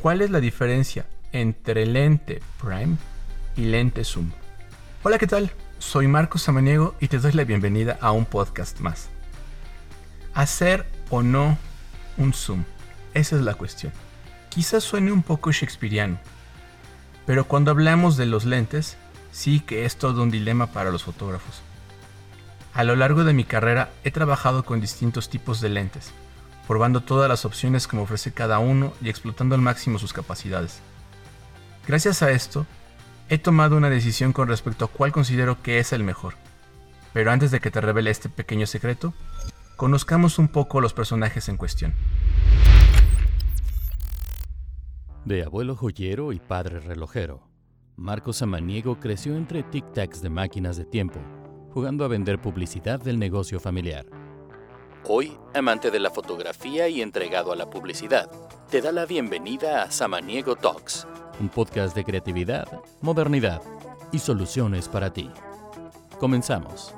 ¿Cuál es la diferencia entre lente prime y lente zoom? Hola, ¿qué tal? Soy Marcos Samaniego y te doy la bienvenida a un podcast más. ¿Hacer o no un zoom? Esa es la cuestión. Quizás suene un poco shakespeariano, pero cuando hablamos de los lentes, sí que es todo un dilema para los fotógrafos. A lo largo de mi carrera he trabajado con distintos tipos de lentes, probando todas las opciones que me ofrece cada uno y explotando al máximo sus capacidades. Gracias a esto, he tomado una decisión con respecto a cuál considero que es el mejor. Pero antes de que te revele este pequeño secreto, conozcamos un poco los personajes en cuestión. De abuelo joyero y padre relojero, Marco Samaniego creció entre tic-tacs de máquinas de tiempo, jugando a vender publicidad del negocio familiar. Hoy, amante de la fotografía y entregado a la publicidad, te da la bienvenida a Samaniego Talks, un podcast de creatividad, modernidad y soluciones para ti. Comenzamos.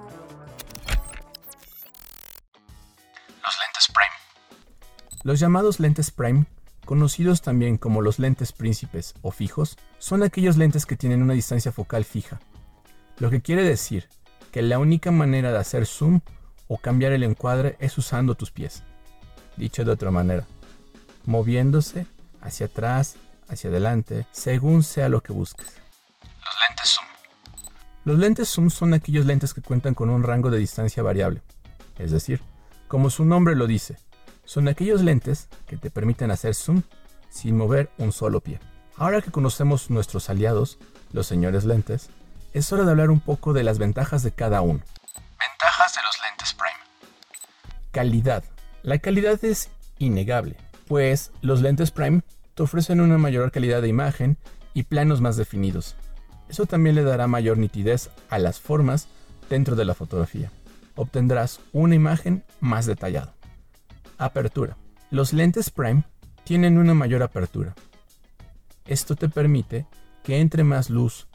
Los lentes Prime. Los llamados lentes Prime, conocidos también como los lentes príncipes o fijos, son aquellos lentes que tienen una distancia focal fija, lo que quiere decir que la única manera de hacer zoom o cambiar el encuadre es usando tus pies. Dicho de otra manera, moviéndose hacia atrás, hacia adelante, según sea lo que busques. Los lentes zoom. Los lentes zoom son aquellos lentes que cuentan con un rango de distancia variable. Es decir, como su nombre lo dice, son aquellos lentes que te permiten hacer zoom sin mover un solo pie. Ahora que conocemos nuestros aliados, los señores lentes, es hora de hablar un poco de las ventajas de cada uno. De los lentes Prime. Calidad. La calidad es innegable, pues los lentes Prime te ofrecen una mayor calidad de imagen y planos más definidos. Eso también le dará mayor nitidez a las formas dentro de la fotografía. Obtendrás una imagen más detallada. Apertura. Los lentes Prime tienen una mayor apertura. Esto te permite que entre más luz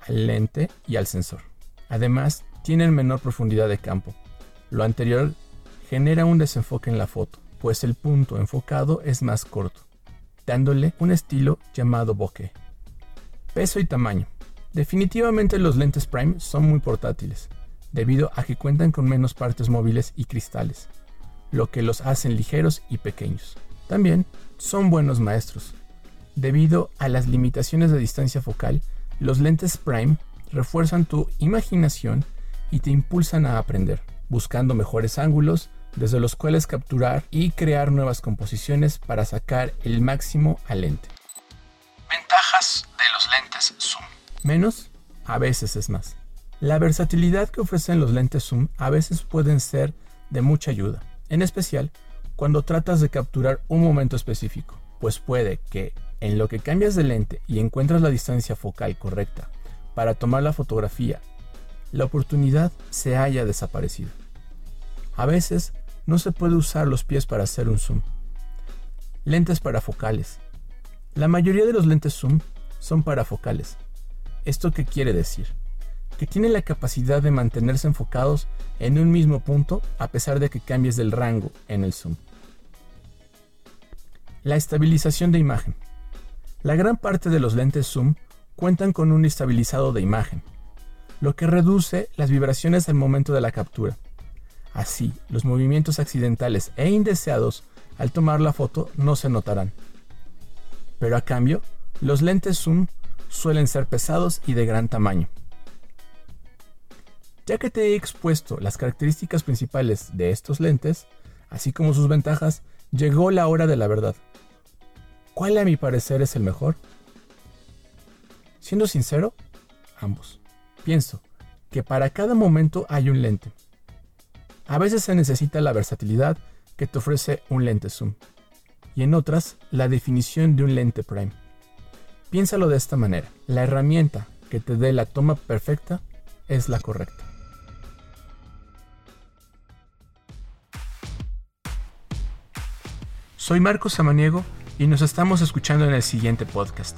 al lente y al sensor. Además, tienen menor profundidad de campo. Lo anterior genera un desenfoque en la foto, pues el punto enfocado es más corto, dándole un estilo llamado bokeh. Peso y tamaño. Definitivamente los lentes Prime son muy portátiles, debido a que cuentan con menos partes móviles y cristales, lo que los hacen ligeros y pequeños. También son buenos maestros. Debido a las limitaciones de distancia focal, los lentes Prime refuerzan tu imaginación y te impulsan a aprender, buscando mejores ángulos desde los cuales capturar y crear nuevas composiciones para sacar el máximo al lente. Ventajas de los lentes zoom. Menos, a veces es más. La versatilidad que ofrecen los lentes zoom a veces pueden ser de mucha ayuda, en especial cuando tratas de capturar un momento específico, pues puede que en lo que cambias de lente y encuentras la distancia focal correcta para tomar la fotografía la oportunidad se haya desaparecido. A veces no se puede usar los pies para hacer un zoom. Lentes parafocales. La mayoría de los lentes zoom son parafocales. ¿Esto qué quiere decir? Que tienen la capacidad de mantenerse enfocados en un mismo punto a pesar de que cambies del rango en el zoom. La estabilización de imagen. La gran parte de los lentes zoom cuentan con un estabilizado de imagen, lo que reduce las vibraciones al momento de la captura. Así, los movimientos accidentales e indeseados al tomar la foto no se notarán. Pero a cambio, los lentes zoom suelen ser pesados y de gran tamaño. Ya que te he expuesto las características principales de estos lentes, así como sus ventajas, llegó la hora de la verdad. ¿Cuál a mi parecer es el mejor? Siendo sincero, ambos. Pienso que para cada momento hay un lente. A veces se necesita la versatilidad que te ofrece un lente zoom y en otras la definición de un lente prime. Piénsalo de esta manera, la herramienta que te dé la toma perfecta es la correcta. Soy Marcos Samaniego y nos estamos escuchando en el siguiente podcast.